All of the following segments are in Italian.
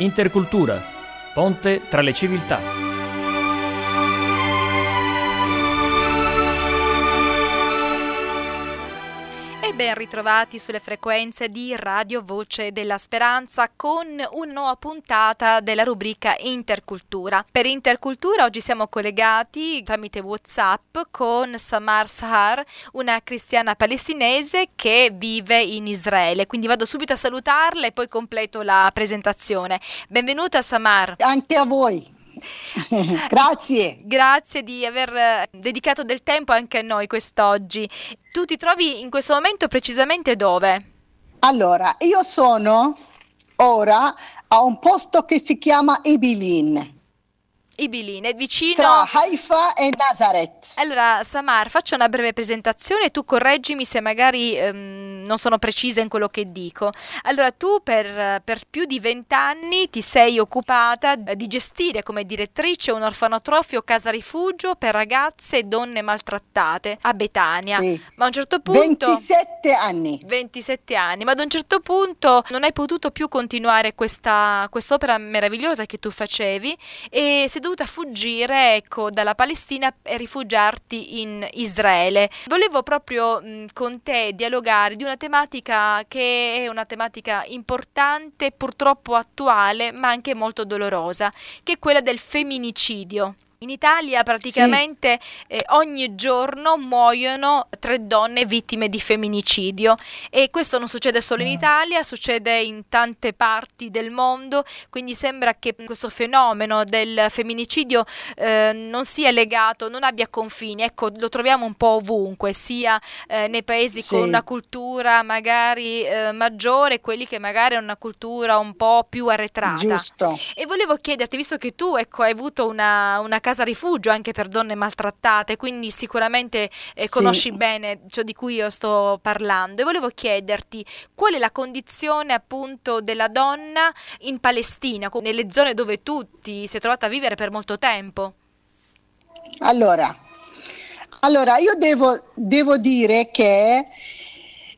Intercultura, ponte tra le civiltà. Ben ritrovati sulle frequenze di Radio Voce della Speranza con una nuova puntata della rubrica Intercultura. Per Intercultura oggi siamo collegati tramite WhatsApp con Samar Sahar, una cristiana palestinese che vive in Israele. Quindi vado subito a salutarla e poi completo la presentazione. Benvenuta Samar. Anche a voi. Grazie. Grazie di aver eh, dedicato del tempo anche a noi quest'oggi. Tu ti trovi in questo momento precisamente dove? Allora, io sono ora a un posto che si chiama Ibilin Ibilin, vicino tra Haifa e Nazareth. Allora, Samar, faccio una breve presentazione, tu correggimi se magari ehm, non sono precisa in quello che dico. Allora, tu per, per più di vent'anni ti sei occupata di gestire come direttrice un orfanotrofio casa rifugio per ragazze e donne maltrattate a Betania. Sì. Ma a un certo punto 27 anni. 27 anni, ma ad un certo punto non hai potuto più continuare questa quest'opera meravigliosa che tu facevi e sei dovuta fuggire ecco, dalla Palestina e rifugiarti in Israele. Volevo proprio mh, con te dialogare di una tematica che è una tematica importante, purtroppo attuale, ma anche molto dolorosa, che è quella del femminicidio. In Italia praticamente sì. eh, ogni giorno muoiono tre donne vittime di femminicidio e questo non succede solo in mm. Italia, succede in tante parti del mondo, quindi sembra che questo fenomeno del femminicidio eh, non sia legato, non abbia confini, ecco lo troviamo un po' ovunque, sia eh, nei paesi sì. con una cultura magari eh, maggiore, quelli che magari hanno una cultura un po' più arretrata. Giusto. E volevo chiederti, visto che tu ecco, hai avuto una, una casa rifugio anche per donne maltrattate, quindi sicuramente eh, conosci sì. bene ciò di cui io sto parlando. E volevo chiederti qual è la condizione appunto della donna in Palestina, nelle zone dove tu ti sei trovata a vivere per molto tempo. Allora, allora io devo, devo dire che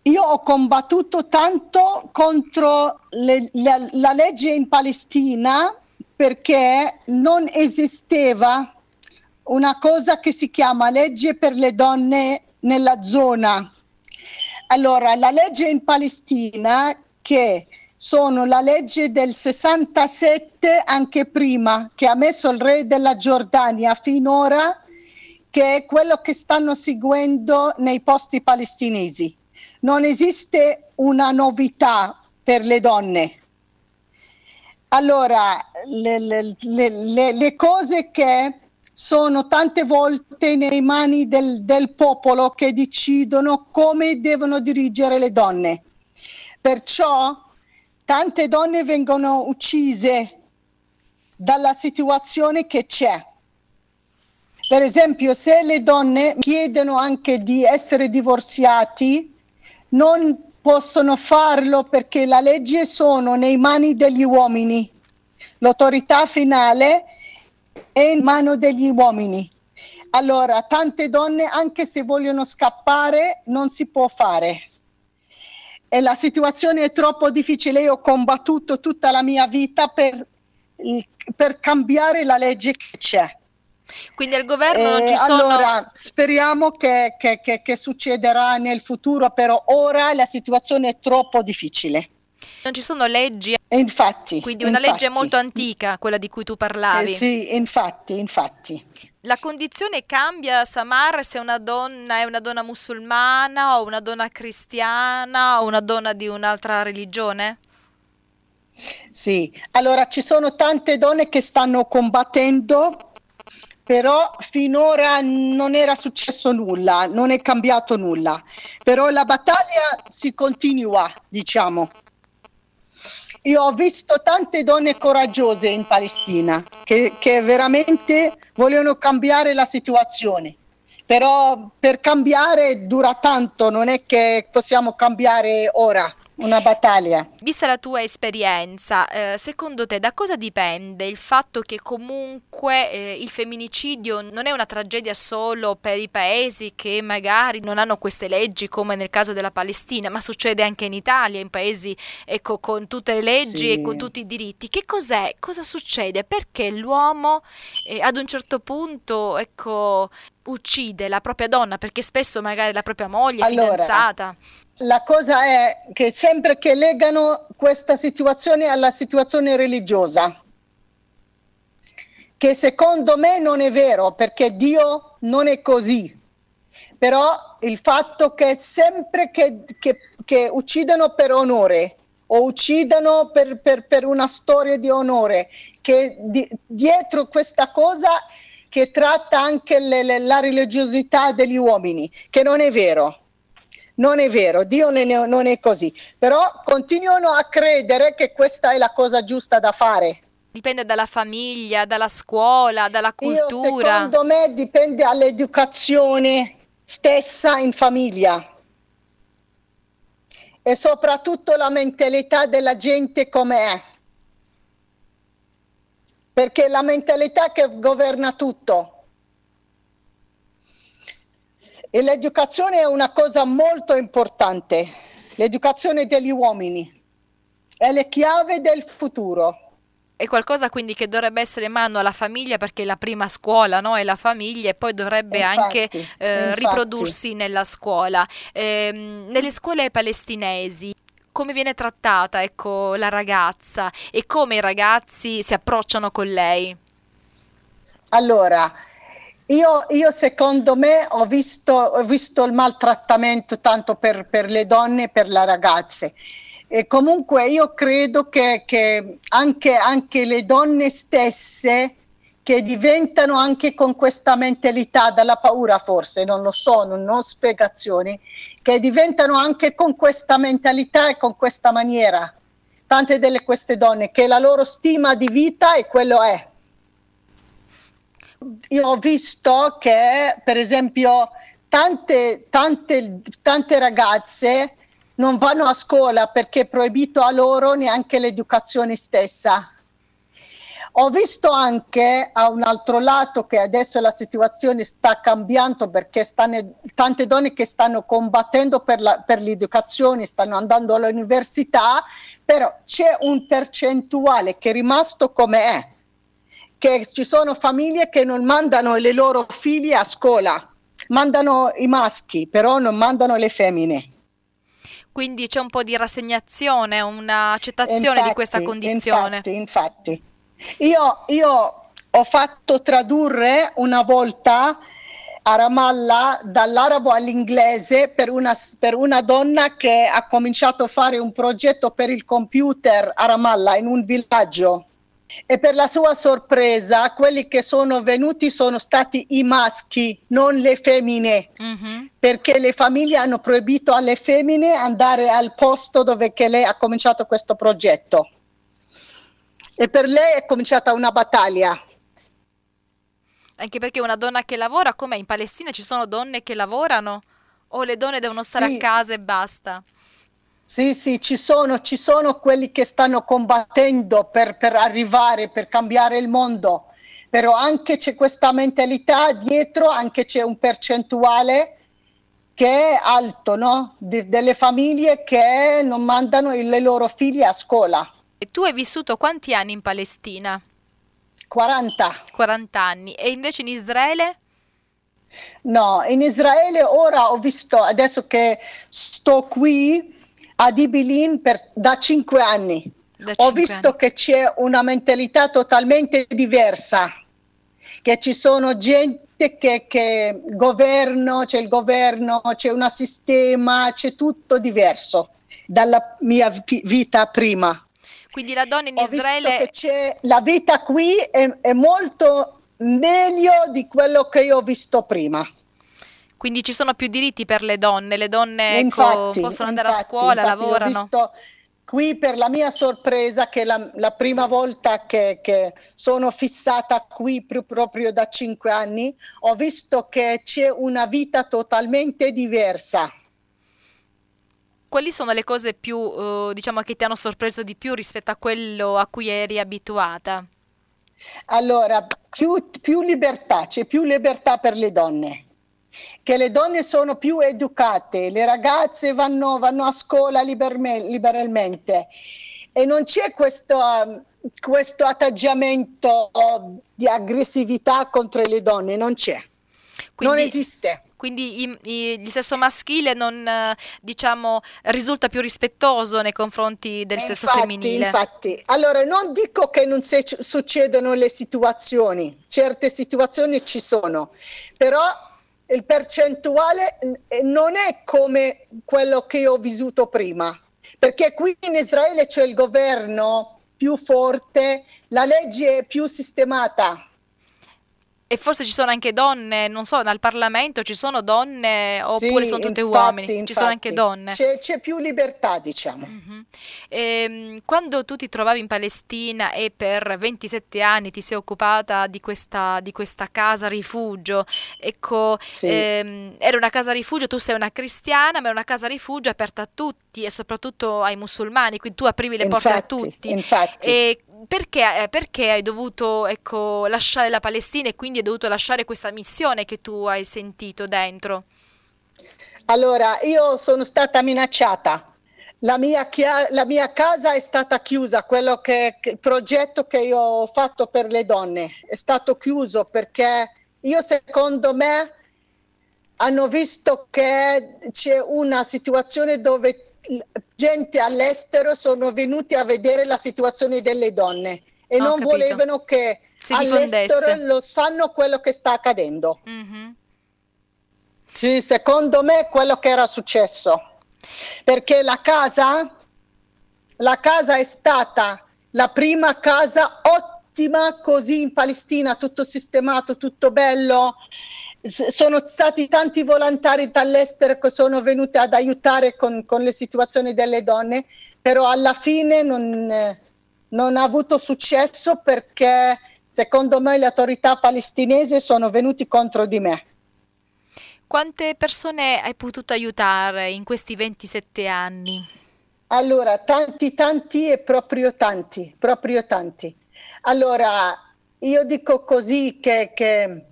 io ho combattuto tanto contro le, la, la legge in Palestina perché non esisteva una cosa che si chiama legge per le donne nella zona. Allora, la legge in Palestina, che sono la legge del 67, anche prima, che ha messo il re della Giordania finora, che è quello che stanno seguendo nei posti palestinesi. Non esiste una novità per le donne. Allora, le, le, le, le cose che sono tante volte nei mani del, del, popolo che decidono come devono dirigere le donne. Perciò tante donne vengono uccise dalla situazione che c'è. Per esempio, se le donne chiedono anche di essere divorziati, non possono farlo perché la legge sono nei mani degli uomini. L'autorità finale è in mano degli uomini. Allora, tante donne, anche se vogliono scappare, non si può fare. E la situazione è troppo difficile. Io ho combattuto tutta la mia vita per, per cambiare la legge che c'è. Quindi al governo non ci sono... Allora, speriamo che, che, che, che, succederà nel futuro, però ora la situazione è troppo difficile. Non ci sono leggi? Infatti. Quindi una infatti. legge molto antica, quella di cui tu parlavi. Eh sì, infatti, infatti. La condizione cambia, Samar, se una donna è una donna musulmana o una donna cristiana o una donna di un'altra religione? Sì, allora ci sono tante donne che stanno combattendo però finora non era successo nulla, non è cambiato nulla, però la battaglia si continua, diciamo. Io ho visto tante donne coraggiose in Palestina che, che veramente vogliono cambiare la situazione, però per cambiare dura tanto, non è che possiamo cambiare ora. Una battaglia. Vista la tua esperienza, eh, secondo te da cosa dipende il fatto che comunque eh, il femminicidio non è una tragedia solo per i paesi che magari non hanno queste leggi come nel caso della Palestina, ma succede anche in Italia, in paesi ecco, con tutte le leggi sì. e con tutti i diritti. Che cos'è? Cosa succede? Perché l'uomo eh, ad un certo punto ecco, uccide la propria donna? Perché spesso magari la propria moglie, allora, fidanzata la cosa è che sempre che legano questa situazione alla situazione religiosa, che secondo me non è vero perché Dio non è così, però il fatto che sempre che, che, che uccidono per onore o uccidono per, per, per una storia di onore, che di, dietro questa cosa che tratta anche le, le, la religiosità degli uomini, che non è vero non è vero, Dio non è così, però continuano a credere che questa è la cosa giusta da fare. Dipende dalla famiglia, dalla scuola, dalla cultura. Io, secondo me dipende dall'educazione stessa in famiglia e soprattutto la mentalità della gente come è. Perché è la mentalità che governa tutto. E l'educazione è una cosa molto importante, l'educazione degli uomini, è la chiave del futuro. È qualcosa quindi che dovrebbe essere in mano alla famiglia perché la prima scuola no? è la famiglia e poi dovrebbe infatti, anche eh, riprodursi nella scuola. Eh, nelle scuole palestinesi come viene trattata ecco, la ragazza e come i ragazzi si approcciano con lei? Allora, io, io, secondo me ho visto, ho visto il maltrattamento tanto per, per, le donne e per le ragazze. E comunque io credo che, che anche, anche, le donne stesse che diventano anche con questa mentalità dalla paura forse, non lo so, non ho spiegazioni, che diventano anche con questa mentalità e con questa maniera. Tante delle queste donne che la loro stima di vita è quello è io ho visto che, per esempio, tante, tante, tante ragazze non vanno a scuola perché è proibito a loro neanche l'educazione stessa. Ho visto anche a un altro lato che adesso la situazione sta cambiando perché stanno, tante donne che stanno combattendo per, la, per l'educazione, stanno andando all'università, però c'è un percentuale che è rimasto come è che ci sono famiglie che non mandano le loro figlie a scuola, mandano i maschi, però non mandano le femmine. Quindi c'è un po' di rassegnazione, un'accettazione infatti, di questa condizione. Infatti, infatti. Io, io ho fatto tradurre una volta a Ramallah dall'arabo all'inglese per una, per una, donna che ha cominciato a fare un progetto per il computer a Ramallah in un villaggio e per la sua sorpresa quelli che sono venuti sono stati i maschi, non le femmine, mm-hmm. perché le famiglie hanno proibito alle femmine andare al posto dove lei ha cominciato questo progetto. E per lei è cominciata una battaglia. Anche perché una donna che lavora, come in Palestina ci sono donne che lavorano o le donne devono stare sì. a casa e basta? Sì, sì, ci sono, ci sono quelli che stanno combattendo per, per, arrivare, per cambiare il mondo, però anche c'è questa mentalità dietro, anche c'è un percentuale che è alto, no? De, delle famiglie che non mandano le loro figli a scuola. E tu hai vissuto quanti anni in Palestina? 40. 40 anni. E invece in Israele? No, in Israele ora ho visto, adesso che sto qui, a Dibilin per, da cinque anni. Da Ho visto anni. che c'è una mentalità totalmente diversa, che ci sono gente che, che governo, c'è il governo, c'è un sistema, c'è tutto diverso dalla mia vita prima. Quindi la donna in Ho Israele... Visto che c'è, la vita qui è, è molto meglio di quello che io ho visto prima. Quindi ci sono più diritti per le donne, le donne ecco, infatti, possono andare infatti, a scuola, lavorano. Ho visto qui per la mia sorpresa che la, la prima volta che, che, sono fissata qui pr- proprio da cinque anni, ho visto che c'è una vita totalmente diversa. Quali sono le cose più, uh, diciamo, che ti hanno sorpreso di più rispetto a quello a cui eri abituata? Allora, più, più libertà, c'è più libertà per le donne che le donne sono più educate, le ragazze vanno, vanno a scuola liberme, liberalmente e non c'è questo, questo atteggiamento di aggressività contro le donne, non c'è, Quindi... non esiste. Quindi i, i, il sesso maschile non diciamo, risulta più rispettoso nei confronti del sesso infatti, femminile. Infatti, allora non dico che non se, succedono le situazioni, certe situazioni ci sono, però il percentuale non è come quello che ho vissuto prima, perché qui in Israele c'è il governo più forte, la legge è più sistemata e forse ci sono anche donne, non so, dal Parlamento ci sono donne oppure sì, sono tutte infatti, uomini, infatti, ci sono anche donne. C'è, c'è più libertà, diciamo. Uh-huh. E, quando tu ti trovavi in Palestina e per 27 anni ti sei occupata di questa, di questa casa rifugio, ecco, sì. ehm, era una casa rifugio, tu sei una cristiana, ma è una casa rifugio aperta a tutti e soprattutto ai musulmani, quindi tu aprivi le infatti, porte a tutti. Infatti. E perché, eh, perché, hai dovuto ecco, lasciare la Palestina e quindi hai dovuto lasciare questa missione che tu hai sentito dentro? Allora, io sono stata minacciata. La mia, chia- la mia casa è stata chiusa, quello che, il progetto che io ho fatto per le donne è stato chiuso perché io secondo me hanno visto che c'è una situazione dove gente all'estero sono venuti a vedere la situazione delle donne e Ho non capito. volevano che si all'estero lo sanno quello che sta accadendo. Mm-hmm. Sì, secondo me quello che era successo. Perché la casa, la casa è stata la prima casa ottima così in Palestina, tutto sistemato, tutto bello sono stati tanti volontari dall'estero che sono venuti ad aiutare con, con le situazioni delle donne, però alla fine non, non, ha avuto successo perché secondo me le autorità palestinesi sono venuti contro di me. Quante persone hai potuto aiutare in questi 27 anni? Allora, tanti, tanti e proprio tanti, proprio tanti. Allora, io dico così che, che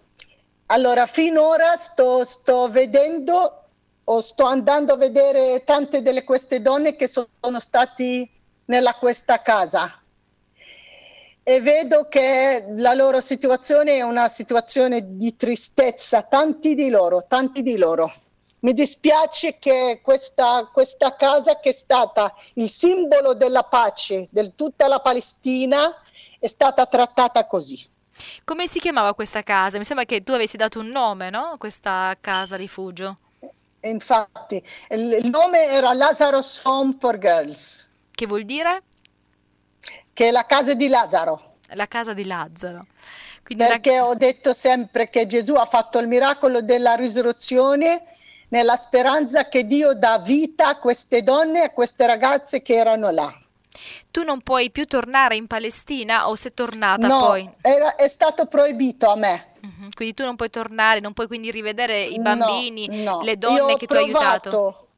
allora, finora sto, sto vedendo o sto andando a vedere tante delle queste donne che sono state nella questa casa e vedo che la loro situazione è una situazione di tristezza, tanti di loro, tanti di loro. Mi dispiace che questa, questa casa che è stata il simbolo della pace di tutta la Palestina è stata trattata così. Come si chiamava questa casa? Mi sembra che tu avessi dato un nome, no? Questa casa rifugio. Infatti, il nome era Lazarus Home for Girls. Che vuol dire? Che è la casa di Lazzaro. La casa di Lazzaro. Quindi Perché la... ho detto sempre che Gesù ha fatto il miracolo della risurrezione nella speranza che Dio dà vita a queste donne e a queste ragazze che erano là tu non puoi più tornare in Palestina o sei tornata no, poi? Era, è stato proibito a me. Uh-huh. Quindi tu non puoi tornare, non puoi quindi rivedere i bambini, no, no. le donne che provato, tu hai aiutato?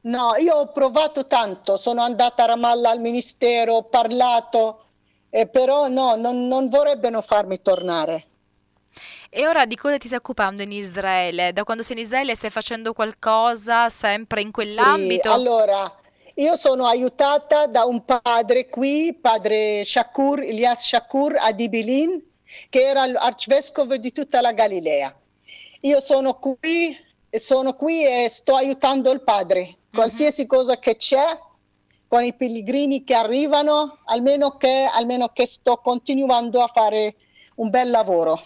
No, io ho provato tanto, sono andata a Ramallah al ministero, ho parlato, eh, però no, non, non vorrebbero farmi tornare. E ora di cosa ti stai occupando in Israele? Da quando sei in Israele stai facendo qualcosa sempre in quell'ambito? Sì, allora, io sono aiutata da un padre qui, padre Shakur, Elias Shakur a Dibilin, che era l'arcivescovo di tutta la Galilea. Io sono qui, sono qui e sto aiutando il padre. Mhm. Qualsiasi mm-hmm. cosa che c'è, con i pellegrini che arrivano, almeno che, almeno che sto continuando a fare un bel lavoro.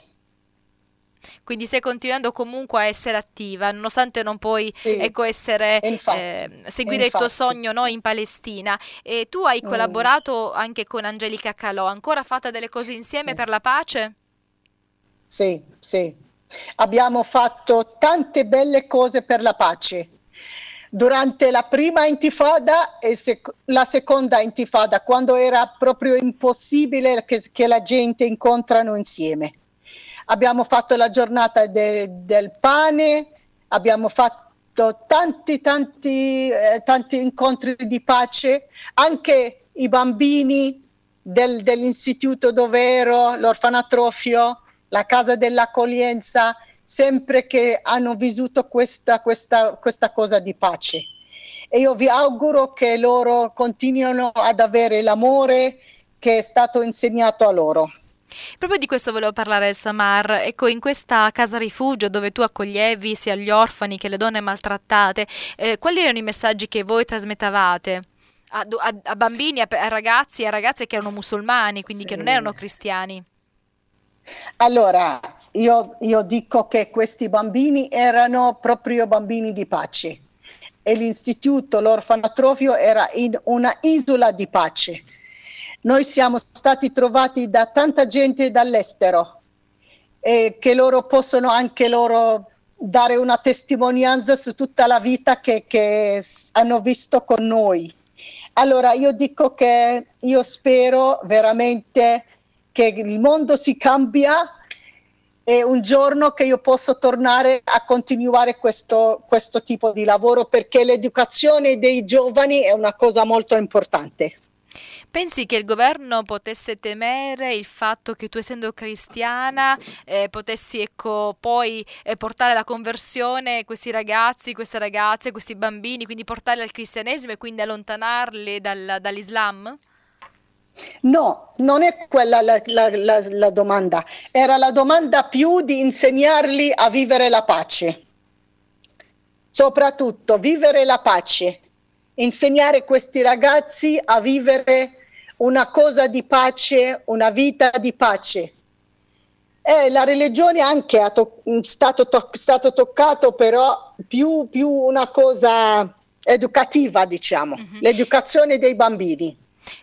Quindi stai continuando comunque a essere attiva, nonostante non puoi sì, ecco, essere, infatti, eh, seguire infatti. il tuo sogno no, in Palestina. E tu hai mm. collaborato mm. anche con Angelica Calò, ancora fatta delle cose insieme sì. per la pace? Sì, sì. Abbiamo fatto tante belle cose per la pace durante la prima intifada e sec- la seconda intifada, quando era proprio impossibile che, che la gente incontrano insieme abbiamo fatto la giornata de, del pane, abbiamo fatto tanti, tanti, eh, tanti incontri di pace, anche i bambini del, dell'istituto dove ero, l'orfanatrofio, la casa dell'accoglienza, sempre che hanno vissuto questa, questa, questa cosa di pace. E io vi auguro che loro continuino ad avere l'amore che è stato insegnato a loro. Proprio di questo volevo parlare, Samar. Ecco, in questa casa rifugio dove tu accoglievi sia gli orfani che le donne maltrattate, eh, quali erano i messaggi che voi trasmettavate? A, a, a bambini, a, a, ragazzi e a ragazze che erano musulmani, quindi sì. che non erano cristiani. Allora, io, io dico che questi bambini erano proprio bambini di pace e l'istituto, l'orfanatrofio era in una isola di pace noi siamo stati trovati da tanta gente dall'estero e che loro possono anche loro dare una testimonianza su tutta la vita che, che hanno visto con noi. Allora io dico che io spero veramente che il mondo si cambia e un giorno che io possa tornare a continuare questo, questo tipo di lavoro perché l'educazione dei giovani è una cosa molto importante. Pensi che il governo potesse temere il fatto che tu essendo cristiana eh, potessi ecco, poi eh, portare alla conversione questi ragazzi, queste ragazze, questi bambini, quindi portarli al cristianesimo e quindi allontanarli dal, dall'Islam? No, non è quella la, la, la, la, domanda, era la domanda più di insegnarli a vivere la pace, soprattutto vivere la pace, insegnare questi ragazzi a vivere una cosa di pace, una vita di pace. Eh, la religione anche è to- stato, to- stato toccato, però più, più, una cosa educativa, diciamo, mm-hmm. l'educazione dei bambini.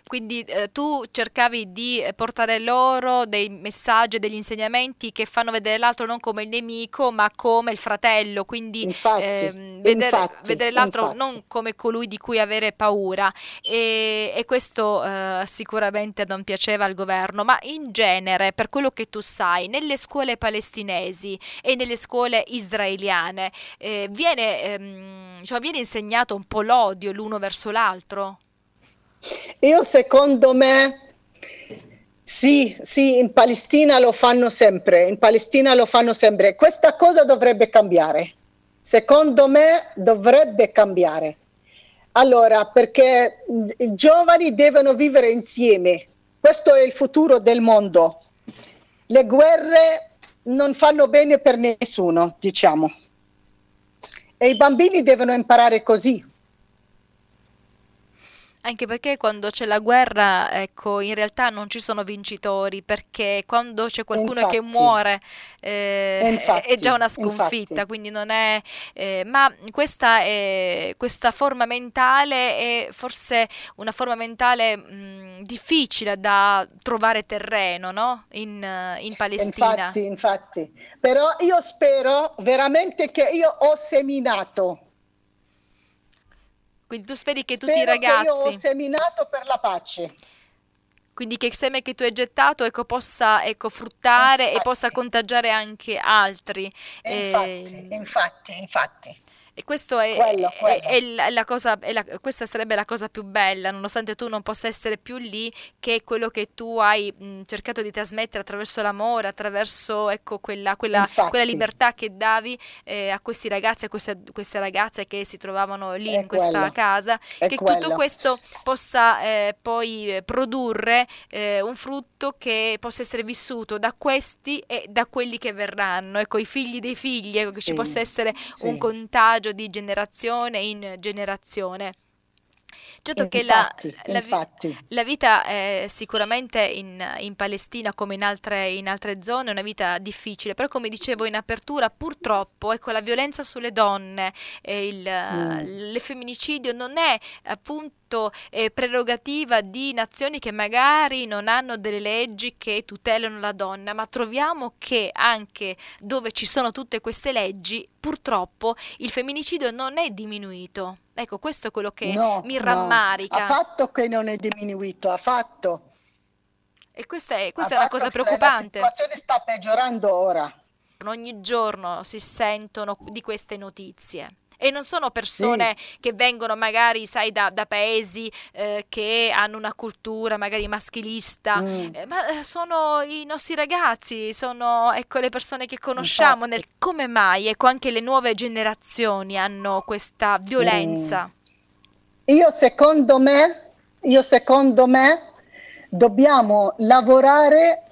Quindi eh, tu cercavi di portare loro dei messaggi, degli insegnamenti che fanno vedere l'altro non come il nemico, ma come il fratello, quindi infatti, eh, vedere, infatti, vedere, l'altro infatti. non come colui di cui avere paura. E, e questo eh, sicuramente non piaceva al governo, ma in genere, per quello che tu sai, nelle scuole palestinesi e nelle scuole israeliane eh, viene, ehm, cioè viene insegnato un po' l'odio l'uno verso l'altro? Io secondo me sì, sì, in Palestina lo fanno sempre, in Palestina lo fanno sempre. Questa cosa dovrebbe cambiare. Secondo me dovrebbe cambiare. Allora, perché i giovani devono vivere insieme. Questo è il futuro del mondo. Le guerre non fanno bene per nessuno, diciamo. E i bambini devono imparare così. Anche perché quando c'è la guerra, ecco, in realtà non ci sono vincitori, perché quando c'è qualcuno infatti, che muore eh, infatti, è già una sconfitta, infatti. quindi non è... Eh, ma questa, è, questa forma mentale è forse una forma mentale mh, difficile da trovare terreno, no? In, in Palestina. Infatti, infatti. Però io spero veramente che io ho seminato quindi tu speri che Spero tutti i ragazzi... Che io ho seminato per la pace. Quindi che il seme che tu hai gettato ecco, possa ecco, fruttare infatti. e possa contagiare anche altri. Infatti, eh, infatti, infatti. E questo è, quello, quello. è, è la cosa, è la, questa sarebbe la cosa più bella, nonostante tu non possa essere più lì, che è quello che tu hai mh, cercato di trasmettere attraverso l'amore, attraverso ecco, quella, quella, quella, libertà che davi eh, a questi ragazzi, a queste, queste, ragazze che si trovavano lì in questa quello. casa, che tutto questo possa eh, poi produrre eh, un frutto che possa essere vissuto da questi e da quelli che verranno, ecco, i figli dei figli, ecco, che sì, ci possa essere sì. un contagio di generazione in generazione. Certo infatti, che la, la, la vita è sicuramente in, in Palestina come in altre, in altre, zone è una vita difficile, però come dicevo in apertura purtroppo ecco, la violenza sulle donne, eh, il, mm. femminicidio non è appunto eh, prerogativa di nazioni che magari non hanno delle leggi che tutelano la donna, ma troviamo che anche dove ci sono tutte queste leggi purtroppo il femminicidio non è diminuito. Ecco, questo è quello che no, mi rammarica. No, ha fatto che non è diminuito, ha fatto. E questa è, questa è una cosa preoccupante. La situazione sta peggiorando ora. Ogni giorno si sentono di queste notizie e non sono persone sì. che vengono magari, sai, da, da paesi eh, che hanno una cultura magari maschilista, mm. eh, ma eh, sono i nostri ragazzi, sono ecco, le persone che conosciamo. Nel, come mai ecco, anche le nuove generazioni hanno questa violenza? Mm. Io secondo me, io secondo me dobbiamo lavorare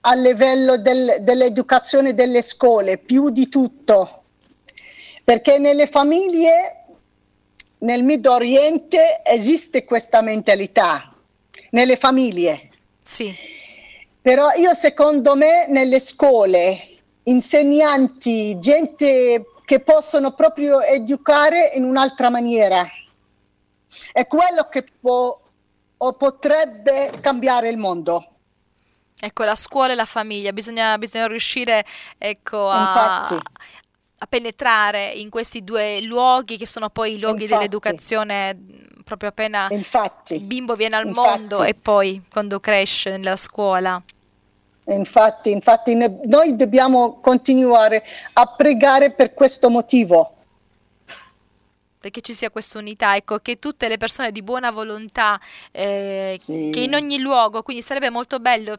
a livello del, dell'educazione delle scuole più di tutto, perché nelle famiglie nel Medio Oriente esiste questa mentalità, nelle famiglie. Sì. Però io secondo me nelle scuole, insegnanti, gente che possono proprio educare in un'altra maniera. È quello che può o potrebbe cambiare il mondo. Ecco, la scuola e la famiglia, bisogna, bisogna riuscire ecco, a, a, penetrare in questi due luoghi che sono poi i luoghi Infatti. dell'educazione proprio appena Infatti. il bimbo viene al Infatti. mondo e poi quando cresce nella scuola. Infatti, infatti noi dobbiamo continuare a pregare per questo motivo perché ci sia questa unità, ecco, che tutte le persone di buona volontà, eh, sì. che in ogni luogo, quindi sarebbe molto bello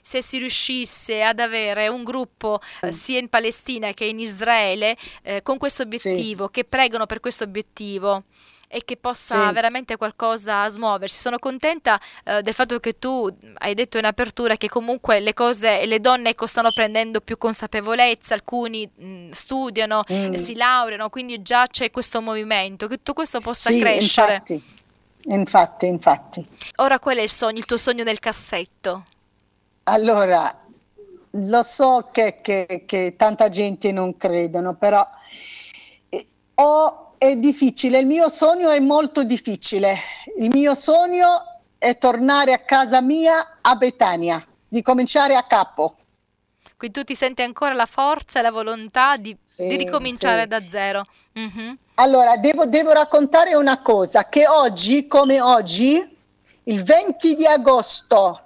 se si riuscisse ad avere un gruppo eh, sia in Palestina che in Israele eh, con questo obiettivo, sì. che pregano per questo obiettivo e che possa sì. veramente qualcosa smuoversi. Sono contenta eh, del fatto che tu hai detto in apertura che comunque le cose e le donne ecco, stanno prendendo più consapevolezza, alcuni mh, studiano, mm. si laureano, quindi già c'è questo movimento, che tutto questo possa sì, crescere. Infatti, infatti, infatti. Ora qual è il sogno, il tuo sogno nel cassetto? Allora, lo so che, che, che tanta gente non credono, però ho è difficile, il mio sogno è molto difficile. Il mio sogno è tornare a casa mia a Betania, di cominciare a capo. Quindi tu ti senti ancora la forza e la volontà di, sì, di ricominciare sì. da zero. Mm-hmm. Allora, devo, devo raccontare una cosa, che oggi, come oggi, il 20 di agosto,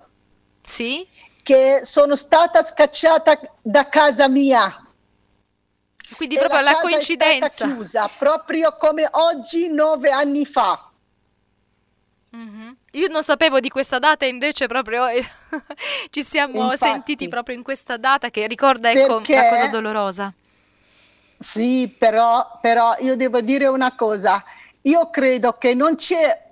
sì? Che sono stata scacciata da casa mia quindi proprio la, la coincidenza. È stata chiusa proprio come oggi, nove anni fa. Mm-hmm. Io non sapevo di questa data, invece proprio eh, ci siamo Infatti, sentiti proprio in questa data che ricorda ecco, perché, una cosa dolorosa. Sì, però, però io devo dire una cosa, io credo che non c'è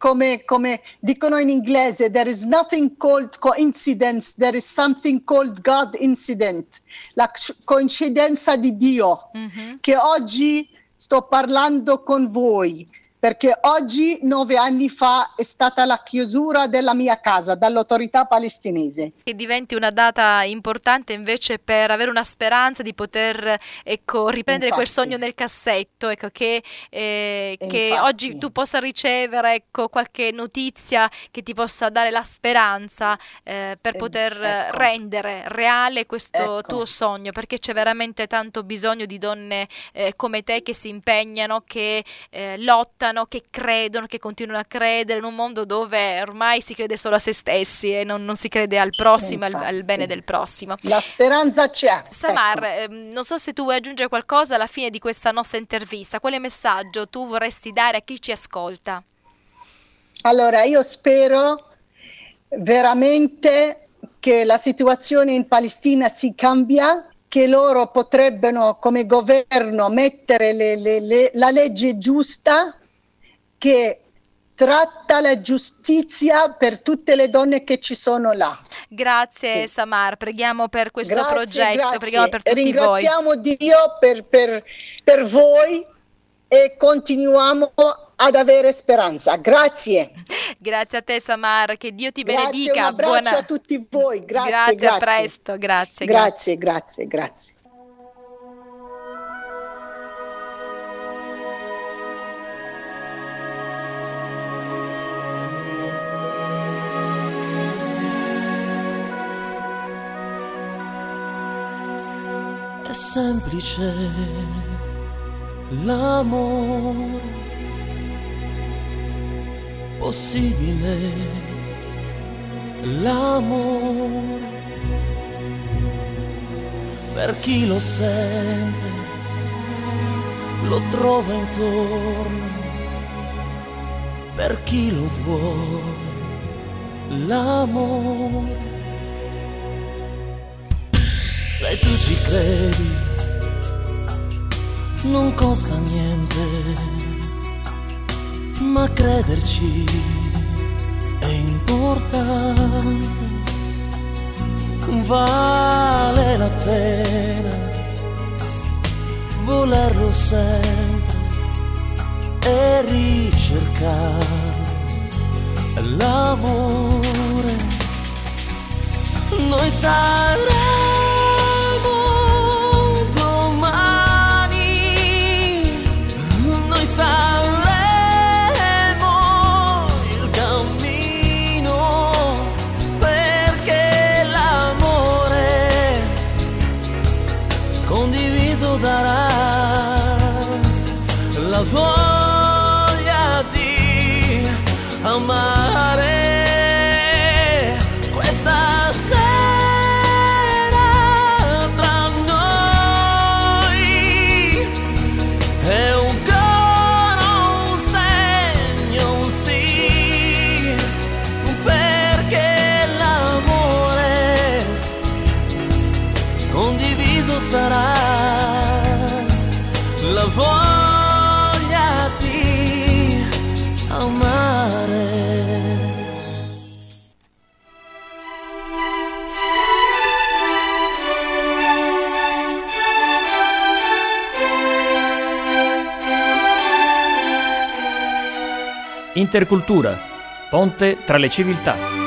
come, come, dicono in inglese, there is nothing called coincidence, there is something called God incident, la coincidenza di Dio, mm-hmm. che oggi sto parlando con voi perché oggi, nove anni fa, è stata la chiusura della mia casa dall'autorità palestinese. Che diventi una data importante invece per avere una speranza di poter ecco, riprendere Infatti. quel sogno nel cassetto, ecco, che, eh, che oggi tu possa ricevere ecco, qualche notizia che ti possa dare la speranza eh, per poter ecco. rendere reale questo ecco. tuo sogno, perché c'è veramente tanto bisogno di donne eh, come te che si impegnano, che eh, lottano pensano, che credono, che continuano a credere in un mondo dove ormai si crede solo a se stessi e non, non si crede al prossimo, al, al, bene del prossimo. La speranza c'è. Samar, ecco. eh, non so se tu vuoi aggiungere qualcosa alla fine di questa nostra intervista. Quale messaggio tu vorresti dare a chi ci ascolta? Allora, io spero veramente che la situazione in Palestina si cambia che loro potrebbero come governo mettere le, le, le, la legge giusta che tratta la giustizia per tutte le donne che ci sono là. Grazie sì. Samar, preghiamo per questo grazie, progetto, grazie. preghiamo per tutti Ringraziamo voi. Dio per, per, per voi e continuiamo ad avere speranza. Grazie. Grazie a te Samar, che Dio ti grazie, benedica. Un abbraccio Buona... a tutti voi. Grazie, grazie, grazie. a presto. Grazie, grazie, grazie. grazie. È semplice l'amore possibile l'amore per chi lo sente lo trova intorno per chi lo vuole l'amore. Se tu ci credi, non costa niente, ma crederci è importante, vale la pena volerlo sempre e ricercare l'amore. Noi saremo voglia di amare. Intercultura, ponte tra le civiltà.